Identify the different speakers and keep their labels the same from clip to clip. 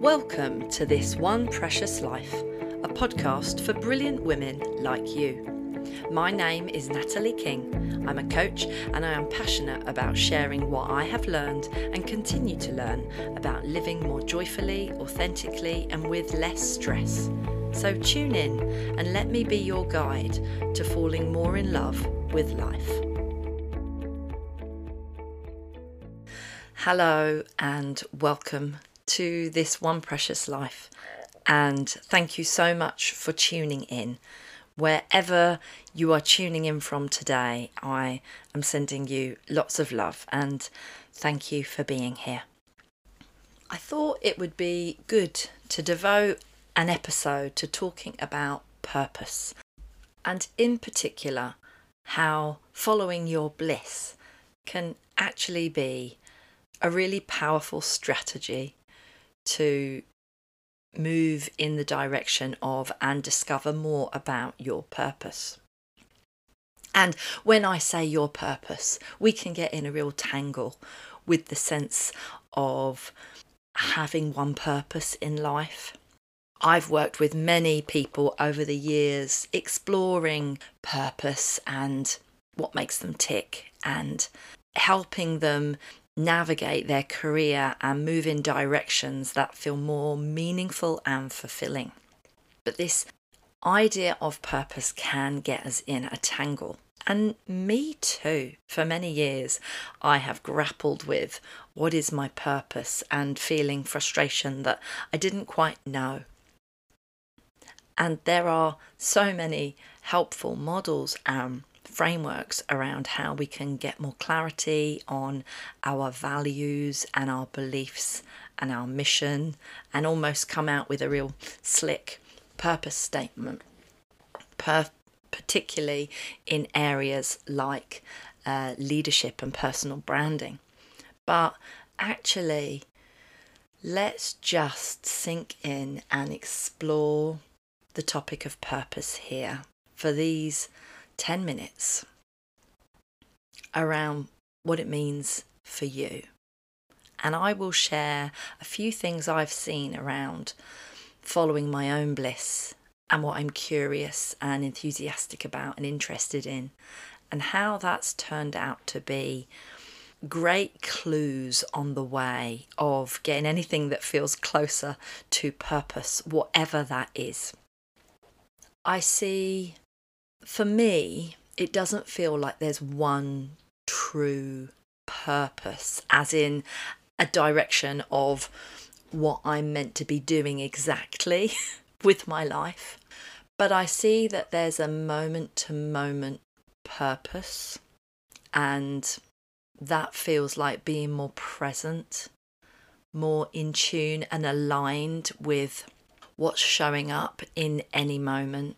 Speaker 1: Welcome to This One Precious Life, a podcast for brilliant women like you. My name is Natalie King. I'm a coach and I am passionate about sharing what I have learned and continue to learn about living more joyfully, authentically, and with less stress. So tune in and let me be your guide to falling more in love with life. Hello and welcome to this one precious life. And thank you so much for tuning in. Wherever you are tuning in from today, I am sending you lots of love and thank you for being here. I thought it would be good to devote an episode to talking about purpose and, in particular, how following your bliss can actually be a really powerful strategy to move in the direction of and discover more about your purpose. And when I say your purpose, we can get in a real tangle with the sense of having one purpose in life. I've worked with many people over the years exploring purpose and what makes them tick and helping them navigate their career and move in directions that feel more meaningful and fulfilling. But this idea of purpose can get us in a tangle. And me too. For many years, I have grappled with what is my purpose and feeling frustration that I didn't quite know. And there are so many helpful models and frameworks around how we can get more clarity on our values and our beliefs and our mission and almost come out with a real slick purpose statement, per- particularly in areas like uh, leadership and personal branding. But actually, let's just sink in and explore the topic of purpose here for these 10 minutes around what it means for you. And I will share a few things I've seen around following my own bliss and what I'm curious and enthusiastic about and interested in, and how that's turned out to be great clues on the way of getting anything that feels closer to purpose, whatever that is. I see for me, it doesn't feel like there's one true purpose, as in a direction of what I'm meant to be doing exactly with my life. But I see that there's a moment to moment purpose, and that feels like being more present, more in tune and aligned with what's showing up in any moment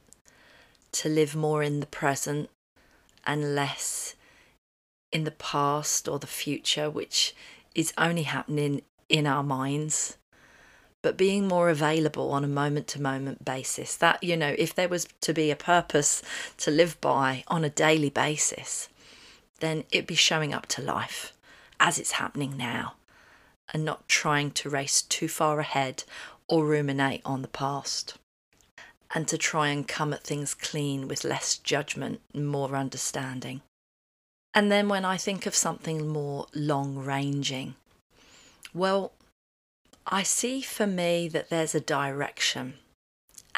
Speaker 1: to live more in the present and less in the past or the future, which is only happening in our minds. But being more available on a moment to moment basis, that, you know, if there was to be a purpose to live by on a daily basis, then it'd be showing up to life as it's happening now and not trying to race too far ahead or ruminate on the past and to try and come at things clean with less judgment and more understanding. And then when I think of something more long ranging, well, I see for me that there's a direction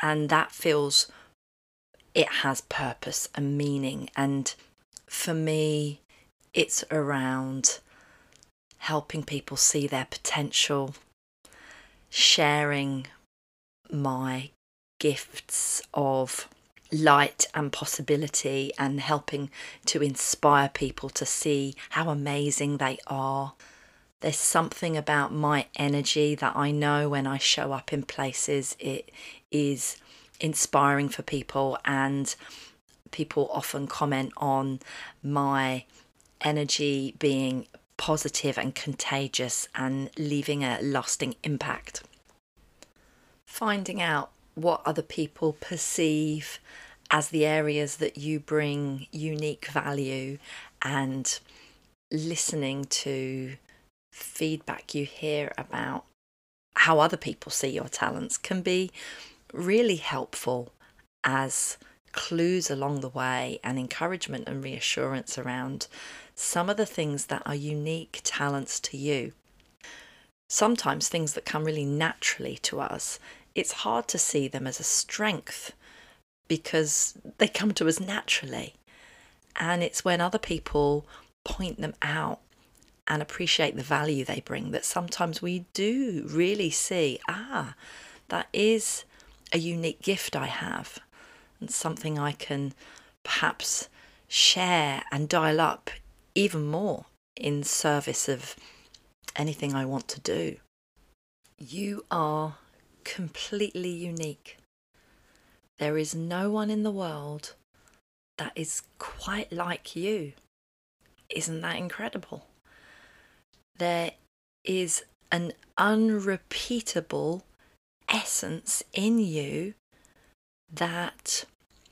Speaker 1: and that feels it has purpose and meaning. And for me, it's around helping people see their potential, sharing my gifts of light and possibility and helping to inspire people to see how amazing they are. There's something about my energy that I know when I show up in places, it is inspiring for people, and people often comment on my energy being positive and contagious and leaving a lasting impact. Finding out what other people perceive as the areas that you bring unique value and listening to feedback you hear about how other people see your talents can be really helpful as clues along the way and encouragement and reassurance around some of the things that are unique talents to you. Sometimes things that come really naturally to us, it's hard to see them as a strength because they come to us naturally. And it's when other people point them out and appreciate the value they bring that sometimes we do really see ah, that is a unique gift I have and something I can perhaps share and dial up even more in service of anything I want to do. You are completely unique. There is no one in the world that is quite like you. Isn't that incredible? There is an unrepeatable essence in you that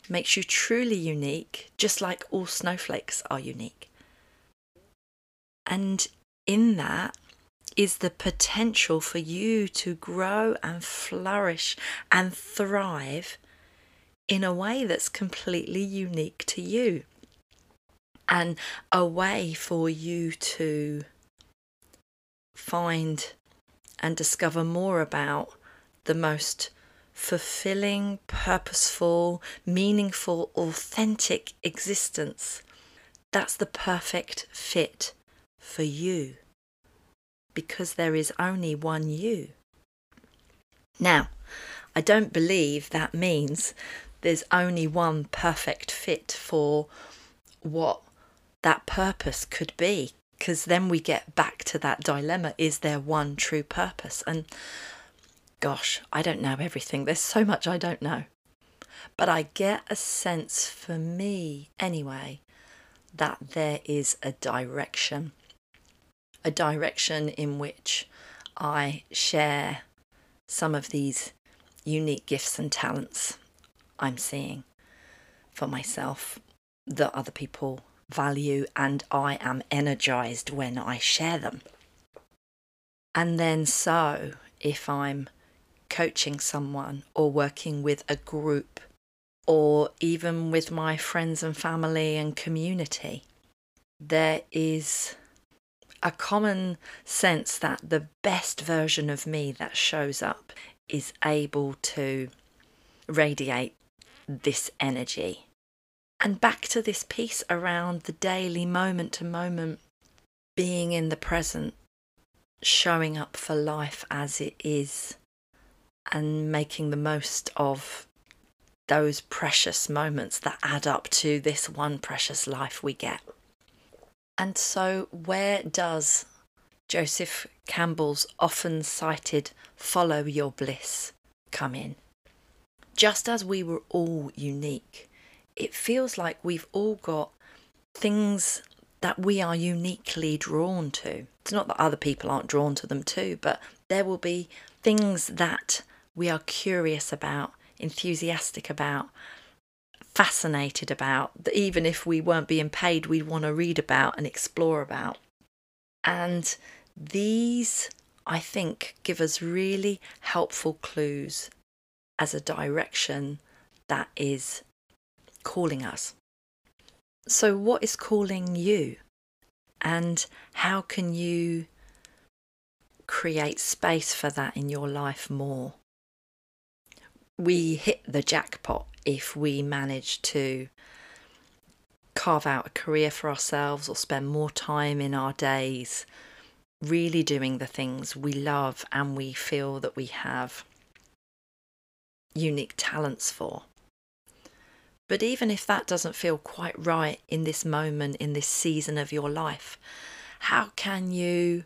Speaker 1: makes you truly unique, just like all snowflakes are unique. And in that is the potential for you to grow and flourish and thrive in a way that's completely unique to you. And a way for you to find and discover more about the most fulfilling, purposeful, meaningful, authentic existence. That's the perfect fit for you because there is only one you. Now, I don't believe that means there's only one perfect fit for what that purpose could be because then we get back to that dilemma is there one true purpose? And gosh i don't know everything. There's so much i don't know. But i get a sense for me anyway that there is a direction a direction in which i share some of these unique gifts and talents i'm seeing for myself that other people value and I am energized when I share them. And then, so if I'm coaching someone or working with a group or even with my friends and family and community, there is a common sense that the best version of me that shows up is able to radiate this energy and back to this piece around the daily moment to moment being in the present, showing up for life as it is, and making the most of those precious moments that add up to this one precious life we get. And so, where does Joseph Campbell's often cited follow your bliss come in? Just as we were all unique, it feels like we've all got things that we are uniquely drawn to. It's not that other people aren't drawn to them too, but there will be things that we are curious about, enthusiastic about, fascinated about, that even if we weren't being paid, we'd want to read about and explore about. And these, I think, give us really helpful clues as a direction that is calling us. So, what is calling you? And how can you create space for that in your life more? We hit the jackpot if we manage to carve out a career for ourselves or spend more time in our days really doing the things we love and we feel that we have unique talents for. But even if that doesn't feel quite right in this moment, in this season of your life, how can you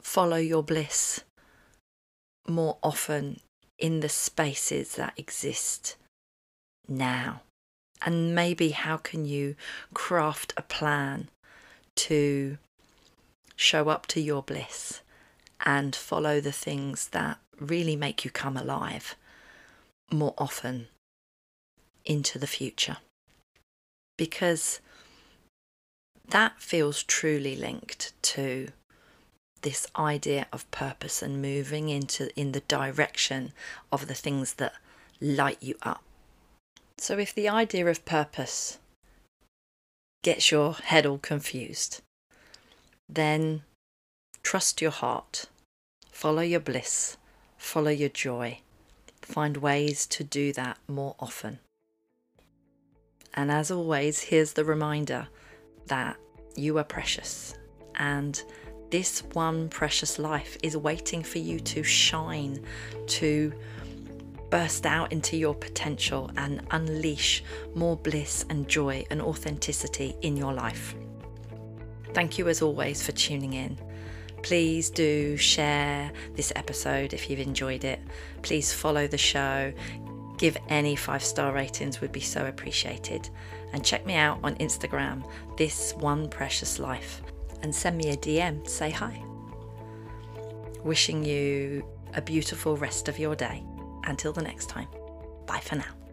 Speaker 1: follow your bliss more often in the spaces that exist now? And maybe how can you craft a plan to show up to your bliss and follow the things that really make you come alive more often into the future. Because that feels truly linked to this idea of purpose and moving into in the direction of the things that light you up. So if the idea of purpose gets your head all confused, then trust your heart, follow your bliss, follow your joy, find ways to do that more often. And as always, here's the reminder that you are precious and this one precious life is waiting for you to shine, to burst out into your potential and unleash more bliss and joy and authenticity in your life. Thank you as always for tuning in. Please do share this episode if you've enjoyed it. Please follow the show. Give any five star ratings would be so appreciated. And check me out on Instagram, This One Precious Life and send me a DM, to say hi. Wishing you a beautiful rest of your day. Until the next time, bye for now.